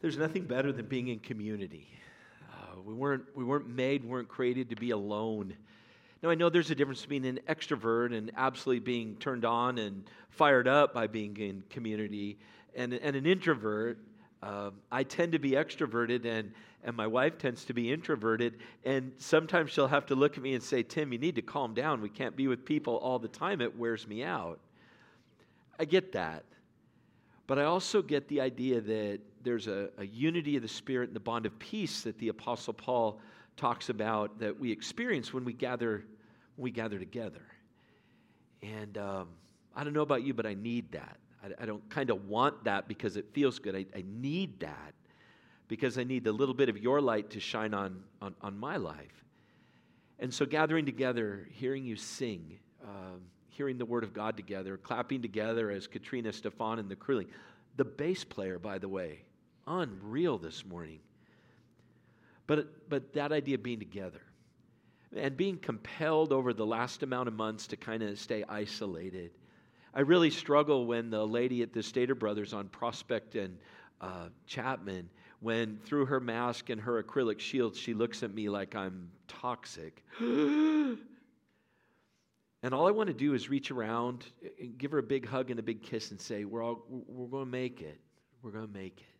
There's nothing better than being in community. Uh, we, weren't, we weren't made, weren't created to be alone. Now, I know there's a difference between an extrovert and absolutely being turned on and fired up by being in community and, and an introvert. Uh, I tend to be extroverted, and, and my wife tends to be introverted. And sometimes she'll have to look at me and say, Tim, you need to calm down. We can't be with people all the time. It wears me out. I get that. But I also get the idea that there's a, a, unity of the Spirit and the bond of peace that the Apostle Paul talks about that we experience when we gather, when we gather together. And um, I don't know about you, but I need that. I, I don't kind of want that because it feels good. I, I, need that because I need a little bit of your light to shine on, on, on my life. And so, gathering together, hearing you sing, um, hearing the Word of God together, clapping together as Katrina Stefan and the Kruling. The bass player, by the way, unreal this morning. But, but that idea of being together and being compelled over the last amount of months to kind of stay isolated. I really struggle when the lady at the Stater Brothers on Prospect and uh, Chapman, when through her mask and her acrylic shield, she looks at me like I'm toxic. And all I want to do is reach around and give her a big hug and a big kiss and say, We're, all, we're going to make it. We're going to make it.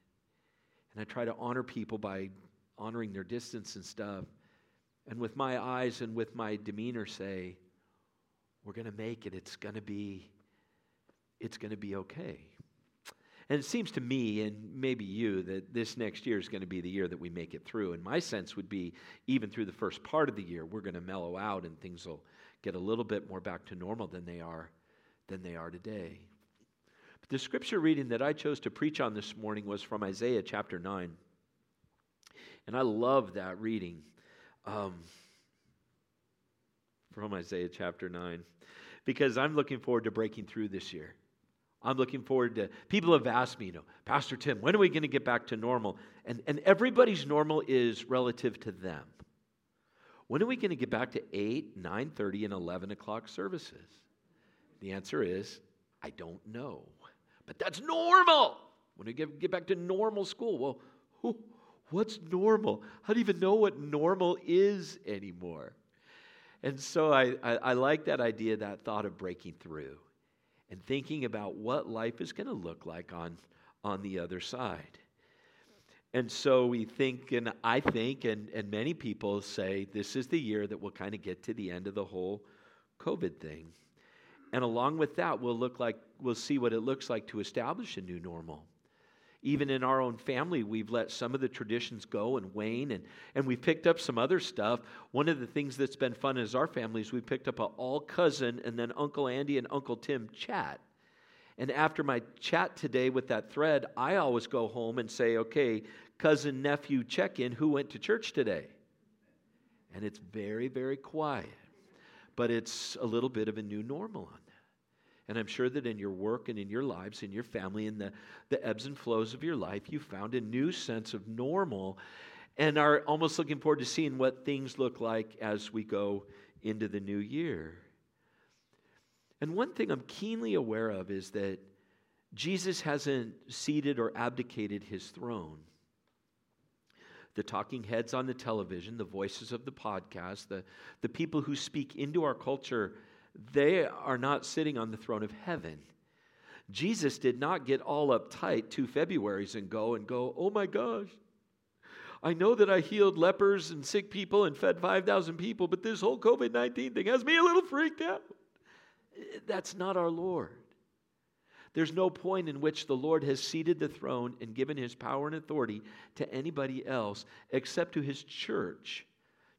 And I try to honor people by honoring their distance and stuff. And with my eyes and with my demeanor say, We're going to make it. It's going to be, it's going to be okay. And it seems to me, and maybe you, that this next year is going to be the year that we make it through. And my sense would be, even through the first part of the year, we're going to mellow out and things will get a little bit more back to normal than they are than they are today. The scripture reading that I chose to preach on this morning was from Isaiah chapter 9. And I love that reading um, from Isaiah chapter 9 because I'm looking forward to breaking through this year. I'm looking forward to people have asked me, you know, Pastor Tim, when are we going to get back to normal? And, and everybody's normal is relative to them. When are we going to get back to 8, 9.30, and 11 o'clock services? The answer is, I don't know. But that's normal. When we get, get back to normal school, well, who, what's normal? How do you even know what normal is anymore? And so I, I, I like that idea, that thought of breaking through and thinking about what life is going to look like on, on the other side. And so we think, and I think, and, and many people say this is the year that we'll kind of get to the end of the whole COVID thing. And along with that, we'll look like we'll see what it looks like to establish a new normal. Even in our own family, we've let some of the traditions go and wane, and, and we've picked up some other stuff. One of the things that's been fun as our families, we picked up an all cousin and then Uncle Andy and Uncle Tim chat. And after my chat today with that thread, I always go home and say, okay, cousin, nephew, check in, who went to church today? And it's very, very quiet. But it's a little bit of a new normal on that. And I'm sure that in your work and in your lives, in your family, in the, the ebbs and flows of your life, you found a new sense of normal and are almost looking forward to seeing what things look like as we go into the new year. And one thing I'm keenly aware of is that Jesus hasn't ceded or abdicated his throne. The talking heads on the television, the voices of the podcast, the, the people who speak into our culture, they are not sitting on the throne of heaven. Jesus did not get all uptight two Februarys and go and go, oh my gosh, I know that I healed lepers and sick people and fed 5,000 people, but this whole COVID 19 thing has me a little freaked out. That's not our Lord. There's no point in which the Lord has ceded the throne and given his power and authority to anybody else except to his church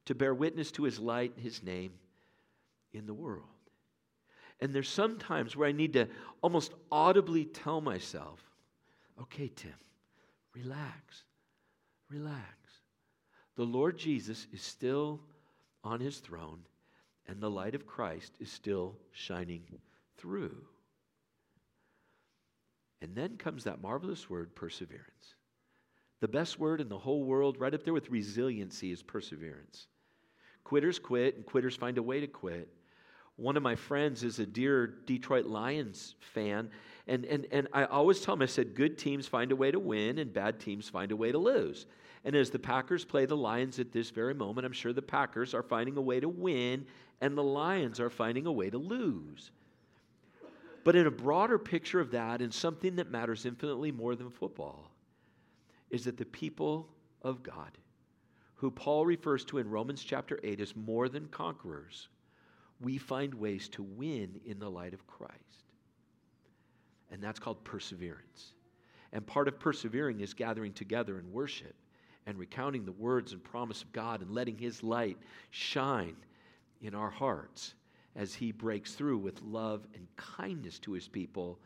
to bear witness to his light and his name in the world. And there's some times where I need to almost audibly tell myself, okay, Tim, relax, relax. The Lord Jesus is still on his throne and the light of Christ is still shining through. And then comes that marvelous word, perseverance. The best word in the whole world, right up there with resiliency, is perseverance. Quitters quit, and quitters find a way to quit. One of my friends is a dear Detroit Lions fan, And, and, and I always tell him, I said, good teams find a way to win and bad teams find a way to lose. And as the Packers play the Lions at this very moment, I'm sure the Packers are finding a way to win and the Lions are finding a way to lose. But in a broader picture of that, and something that matters infinitely more than football, is that the people of God, who Paul refers to in Romans chapter 8 as more than conquerors, we find ways to win in the light of Christ. And that's called perseverance. And part of persevering is gathering together in worship and recounting the words and promise of God and letting His light shine in our hearts as He breaks through with love and kindness to His people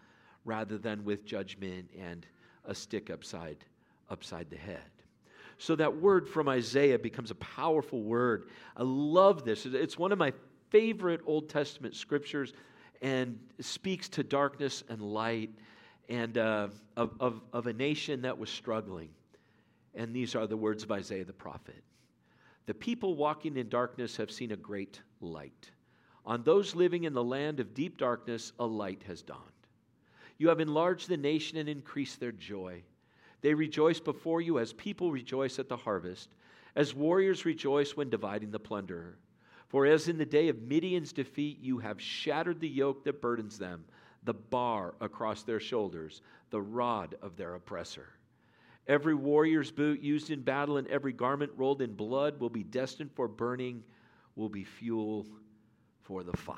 rather than with judgment and a stick upside, upside the head. So that word from Isaiah becomes a powerful word. I love this. It's one of my favorite Old Testament scriptures and speaks to darkness and light and uh, of, of, of a nation that was struggling. And these are the words of Isaiah the prophet. The people walking in darkness have seen a great light. On those living in the land of deep darkness, a light has dawned. You have enlarged the nation and increased their joy. They rejoice before you as people rejoice at the harvest, as warriors rejoice when dividing the plunder. For as in the day of Midian's defeat, you have shattered the yoke that burdens them, the bar across their shoulders, the rod of their oppressor. Every warrior's boot used in battle and every garment rolled in blood will be destined for burning, will be fuel for the fire.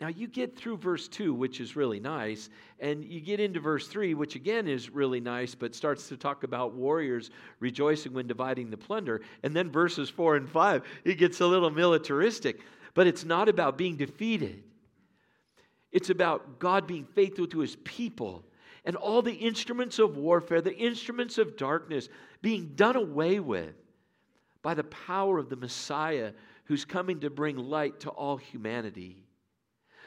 Now, you get through verse 2, which is really nice, and you get into verse 3, which again is really nice, but starts to talk about warriors rejoicing when dividing the plunder. And then verses 4 and 5, it gets a little militaristic. But it's not about being defeated, it's about God being faithful to his people and all the instruments of warfare, the instruments of darkness, being done away with by the power of the Messiah who's coming to bring light to all humanity.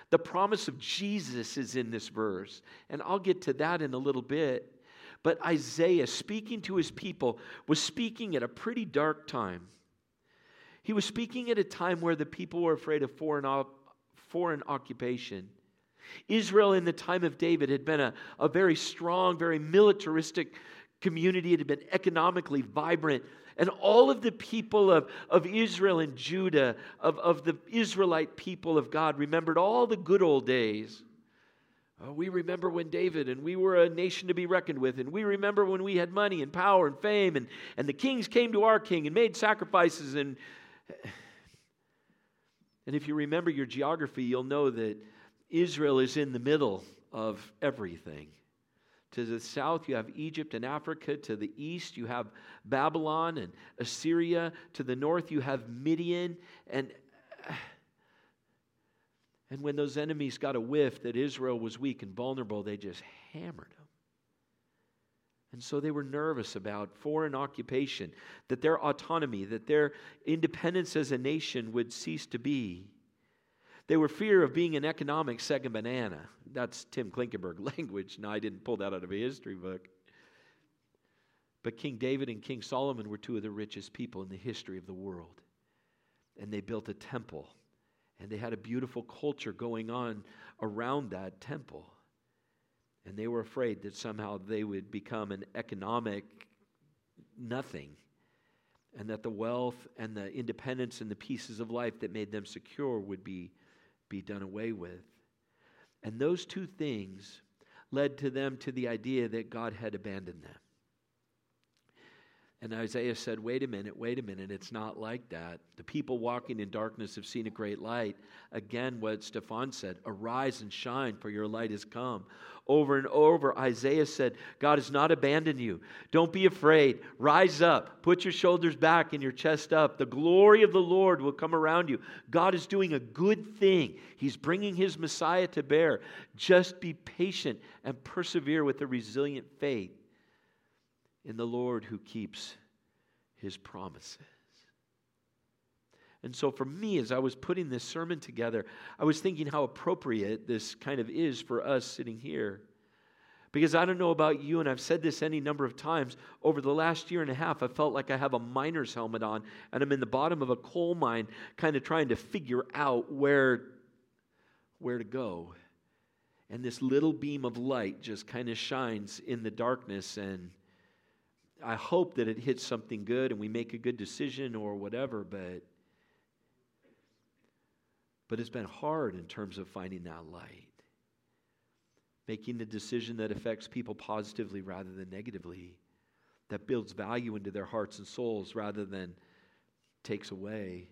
The promise of Jesus is in this verse, and I'll get to that in a little bit. But Isaiah, speaking to his people, was speaking at a pretty dark time. He was speaking at a time where the people were afraid of foreign, foreign occupation. Israel in the time of David had been a, a very strong, very militaristic community. It had been economically vibrant. And all of the people of, of Israel and Judah, of, of the Israelite people of God, remembered all the good old days. Oh, we remember when David and we were a nation to be reckoned with, and we remember when we had money and power and fame, and, and the kings came to our king and made sacrifices. And, and if you remember your geography, you'll know that Israel is in the middle of everything. To the south, you have Egypt and Africa. To the east, you have Babylon and Assyria. To the north, you have Midian. And, and when those enemies got a whiff that Israel was weak and vulnerable, they just hammered them. And so they were nervous about foreign occupation, that their autonomy, that their independence as a nation would cease to be. They were fear of being an economic second banana. That's Tim Klinkenberg language. Now, I didn't pull that out of a history book. But King David and King Solomon were two of the richest people in the history of the world. And they built a temple. And they had a beautiful culture going on around that temple. And they were afraid that somehow they would become an economic nothing. And that the wealth and the independence and the pieces of life that made them secure would be be done away with. And those two things led to them to the idea that God had abandoned them. And Isaiah said, Wait a minute, wait a minute, it's not like that. The people walking in darkness have seen a great light. Again, what Stefan said, Arise and shine, for your light has come. Over and over, Isaiah said, God has not abandoned you. Don't be afraid. Rise up. Put your shoulders back and your chest up. The glory of the Lord will come around you. God is doing a good thing, He's bringing His Messiah to bear. Just be patient and persevere with a resilient faith in the Lord who keeps his promises. And so, for me, as I was putting this sermon together, I was thinking how appropriate this kind of is for us sitting here. Because I don't know about you, and I've said this any number of times, over the last year and a half, I felt like I have a miner's helmet on, and I'm in the bottom of a coal mine, kind of trying to figure out where, where to go. And this little beam of light just kind of shines in the darkness. And I hope that it hits something good and we make a good decision or whatever, but. But it's been hard in terms of finding that light. Making the decision that affects people positively rather than negatively, that builds value into their hearts and souls rather than takes away,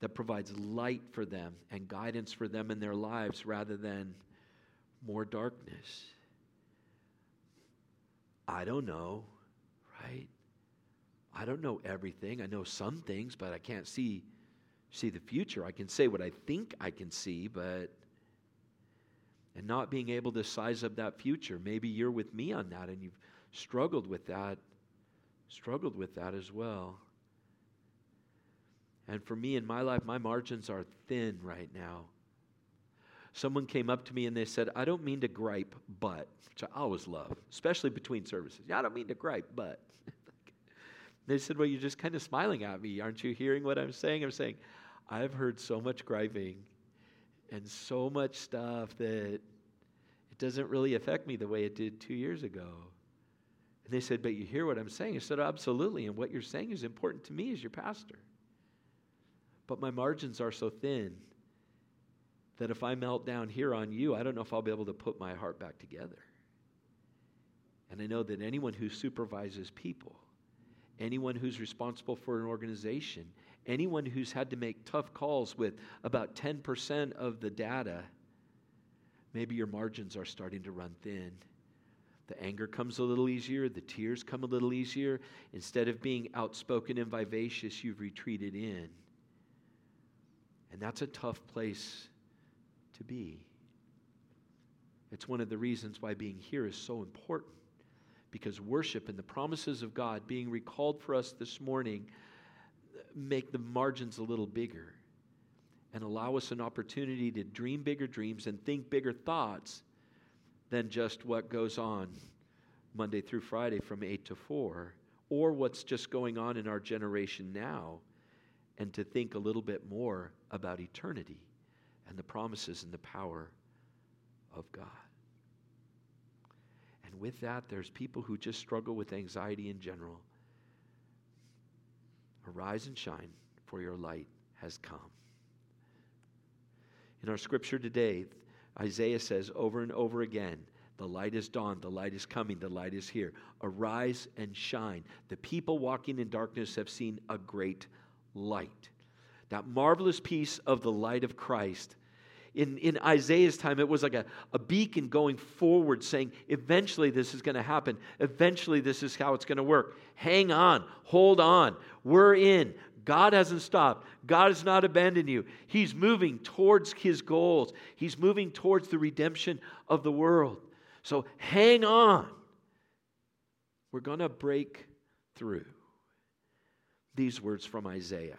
that provides light for them and guidance for them in their lives rather than more darkness. I don't know? I don't know everything. I know some things, but I can't see see the future. I can say what I think I can see, but and not being able to size up that future. Maybe you're with me on that and you've struggled with that, struggled with that as well. And for me in my life, my margins are thin right now. Someone came up to me and they said, I don't mean to gripe, but, which I always love, especially between services. Yeah, I don't mean to gripe, but. they said, Well, you're just kind of smiling at me. Aren't you hearing what I'm saying? I'm saying, I've heard so much griping and so much stuff that it doesn't really affect me the way it did two years ago. And they said, But you hear what I'm saying? I said, Absolutely. And what you're saying is important to me as your pastor. But my margins are so thin that if I melt down here on you, I don't know if I'll be able to put my heart back together. And I know that anyone who supervises people, anyone who's responsible for an organization, anyone who's had to make tough calls with about 10% of the data, maybe your margins are starting to run thin. The anger comes a little easier, the tears come a little easier. Instead of being outspoken and vivacious, you've retreated in. And that's a tough place to be. It's one of the reasons why being here is so important. Because worship and the promises of God being recalled for us this morning make the margins a little bigger and allow us an opportunity to dream bigger dreams and think bigger thoughts than just what goes on Monday through Friday from 8 to 4 or what's just going on in our generation now and to think a little bit more about eternity and the promises and the power of God. With that, there's people who just struggle with anxiety in general. Arise and shine, for your light has come. In our scripture today, Isaiah says over and over again, the light is dawned, the light is coming, the light is here. Arise and shine. The people walking in darkness have seen a great light. That marvelous piece of the light of Christ in, in Isaiah's time, it was like a, a beacon going forward saying, eventually this is going to happen. Eventually this is how it's going to work. Hang on, hold on. We're in. God hasn't stopped. God has not abandoned you. He's moving towards his goals, He's moving towards the redemption of the world. So hang on. We're going to break through. These words from Isaiah.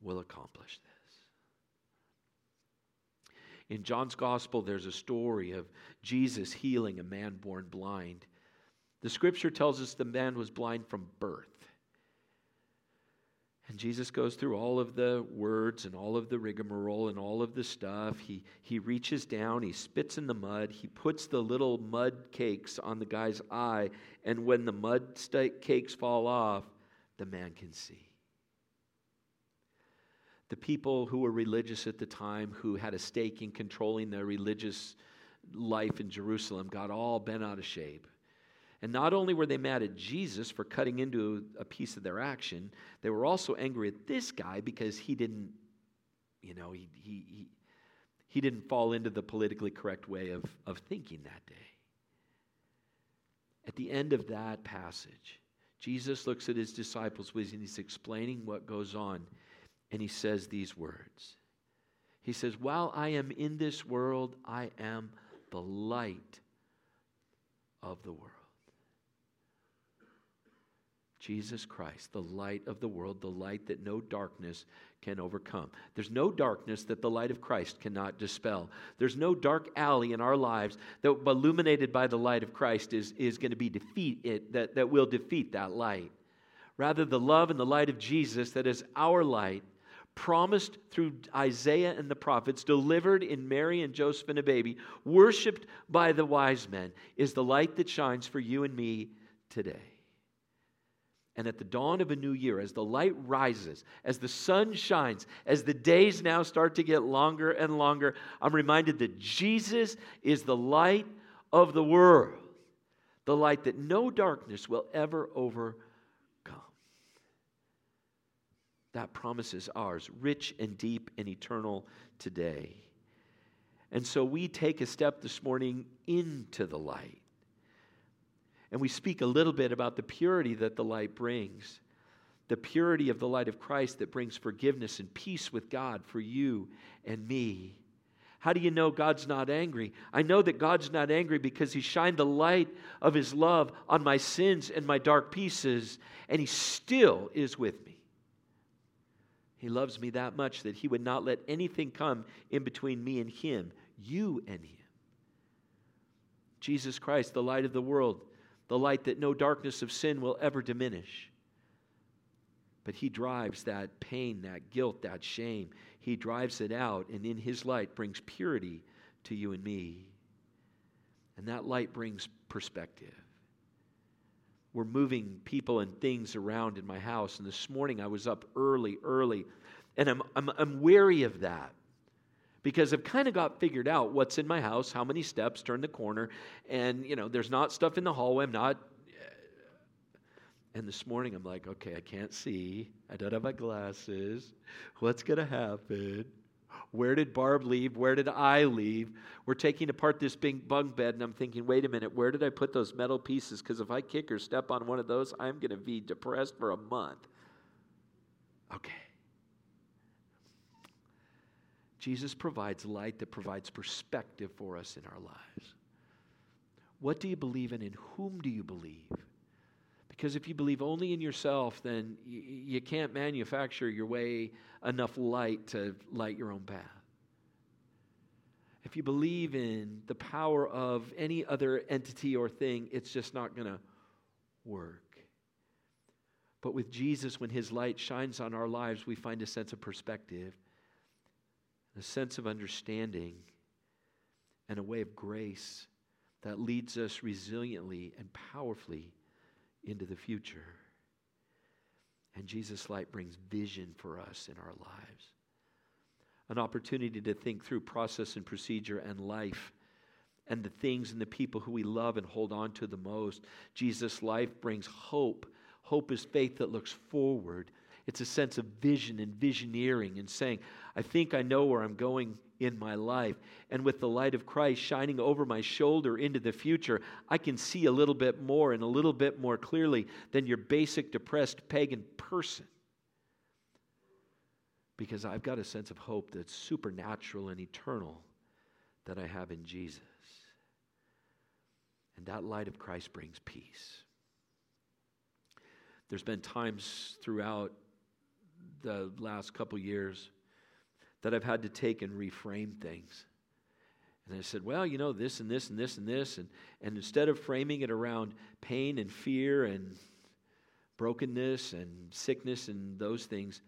will accomplish this. In John's gospel, there's a story of Jesus healing a man born blind. The scripture tells us the man was blind from birth. And Jesus goes through all of the words and all of the rigmarole and all of the stuff. He, he reaches down, he spits in the mud, he puts the little mud cakes on the guy's eye, and when the mud cakes fall off, the man can see the people who were religious at the time, who had a stake in controlling their religious life in Jerusalem, got all bent out of shape. And not only were they mad at Jesus for cutting into a piece of their action, they were also angry at this guy because he didn't, you know, he, he, he, he didn't fall into the politically correct way of, of thinking that day. At the end of that passage, Jesus looks at his disciples and he's explaining what goes on and he says these words He says, While I am in this world, I am the light of the world. Jesus Christ, the light of the world, the light that no darkness can overcome. There's no darkness that the light of Christ cannot dispel. There's no dark alley in our lives that, illuminated by the light of Christ, is, is going to be defeat it, that, that will defeat that light. Rather, the love and the light of Jesus, that is our light, promised through Isaiah and the prophets, delivered in Mary and Joseph and a baby, worshiped by the wise men, is the light that shines for you and me today. And at the dawn of a new year, as the light rises, as the sun shines, as the days now start to get longer and longer, I'm reminded that Jesus is the light of the world, the light that no darkness will ever overcome. That promise is ours, rich and deep and eternal today. And so we take a step this morning into the light. And we speak a little bit about the purity that the light brings. The purity of the light of Christ that brings forgiveness and peace with God for you and me. How do you know God's not angry? I know that God's not angry because He shined the light of His love on my sins and my dark pieces, and He still is with me. He loves me that much that He would not let anything come in between me and Him, you and Him. Jesus Christ, the light of the world, the light that no darkness of sin will ever diminish. But he drives that pain, that guilt, that shame, he drives it out, and in his light brings purity to you and me. And that light brings perspective. We're moving people and things around in my house, and this morning I was up early, early, and I'm, I'm, I'm wary of that because I've kind of got figured out what's in my house, how many steps, turn the corner, and you know, there's not stuff in the hallway. I'm not. And this morning I'm like, okay, I can't see. I don't have my glasses. What's going to happen? Where did Barb leave? Where did I leave? We're taking apart this big bunk bed, and I'm thinking, wait a minute, where did I put those metal pieces? Because if I kick or step on one of those, I'm going to be depressed for a month. Okay. Jesus provides light that provides perspective for us in our lives. What do you believe in? In whom do you believe? Because if you believe only in yourself, then you can't manufacture your way enough light to light your own path. If you believe in the power of any other entity or thing, it's just not going to work. But with Jesus, when his light shines on our lives, we find a sense of perspective a sense of understanding, and a way of grace that leads us resiliently and powerfully into the future. And Jesus' light brings vision for us in our lives, an opportunity to think through process and procedure and life and the things and the people who we love and hold on to the most. Jesus' life brings hope. Hope is faith that looks forward it's a sense of vision and visioneering and saying, I think I know where I'm going in my life. And with the light of Christ shining over my shoulder into the future, I can see a little bit more and a little bit more clearly than your basic depressed pagan person. Because I've got a sense of hope that's supernatural and eternal that I have in Jesus. And that light of Christ brings peace. There's been times throughout the last couple years that I've had to take and reframe things. And I said, well, you know, this and this and this and this. And, and instead of framing it around pain and fear and brokenness and sickness and those things,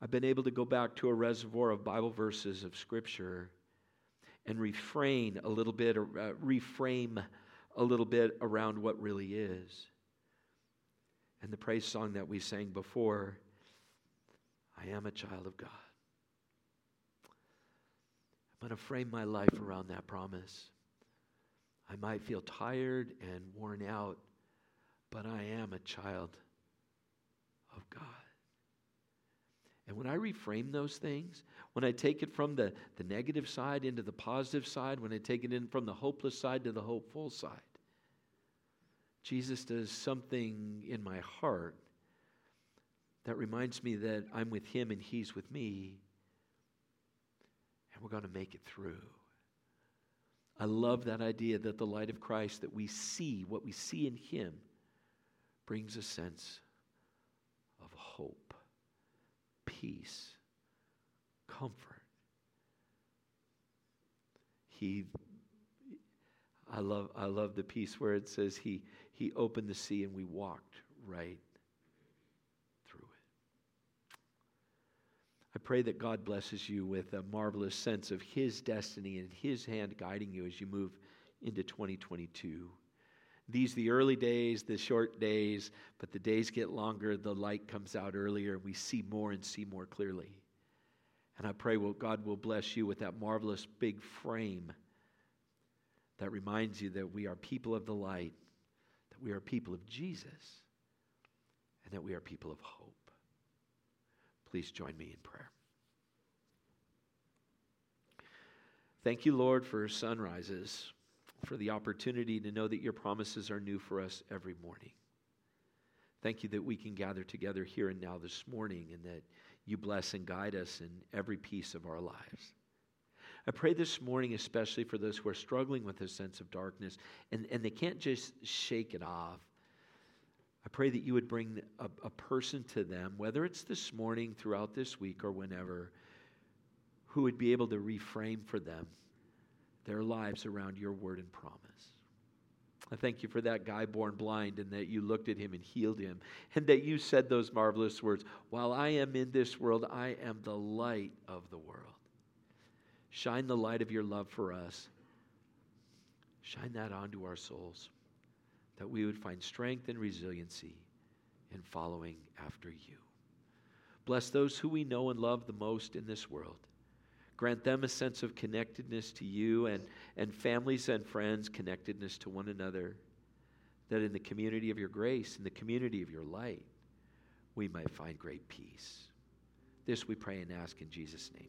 I've been able to go back to a reservoir of Bible verses of Scripture and refrain a little bit, or uh, reframe a little bit around what really is. And the praise song that we sang before I am a child of God. I'm going to frame my life around that promise. I might feel tired and worn out, but I am a child of God. And when I reframe those things, when I take it from the, the negative side into the positive side, when I take it in from the hopeless side to the hopeful side, Jesus does something in my heart that reminds me that I'm with Him and He's with me, and we're going to make it through. I love that idea that the light of Christ, that we see, what we see in Him, brings a sense of hope, peace, comfort. He, I love, I love the piece where it says he, he opened the sea and we walked right through it. I pray that God blesses you with a marvelous sense of His destiny and His hand guiding you as you move into 2022. These the early days, the short days, but the days get longer, the light comes out earlier, and we see more and see more clearly. And I pray well, God will bless you with that marvelous big frame that reminds you that we are people of the light, that we are people of Jesus, and that we are people of hope. Please join me in prayer. Thank you, Lord, for sunrises, for the opportunity to know that your promises are new for us every morning. Thank you that we can gather together here and now this morning and that you bless and guide us in every piece of our lives. I pray this morning, especially for those who are struggling with a sense of darkness and, and they can't just shake it off. I pray that you would bring a, a person to them, whether it's this morning, throughout this week, or whenever, who would be able to reframe for them their lives around your word and promise. I thank you for that guy born blind and that you looked at him and healed him, and that you said those marvelous words While I am in this world, I am the light of the world. Shine the light of your love for us. Shine that onto our souls, that we would find strength and resiliency in following after you. Bless those who we know and love the most in this world. Grant them a sense of connectedness to you and, and families and friends, connectedness to one another. That in the community of your grace, in the community of your light, we might find great peace. This we pray and ask in Jesus' name.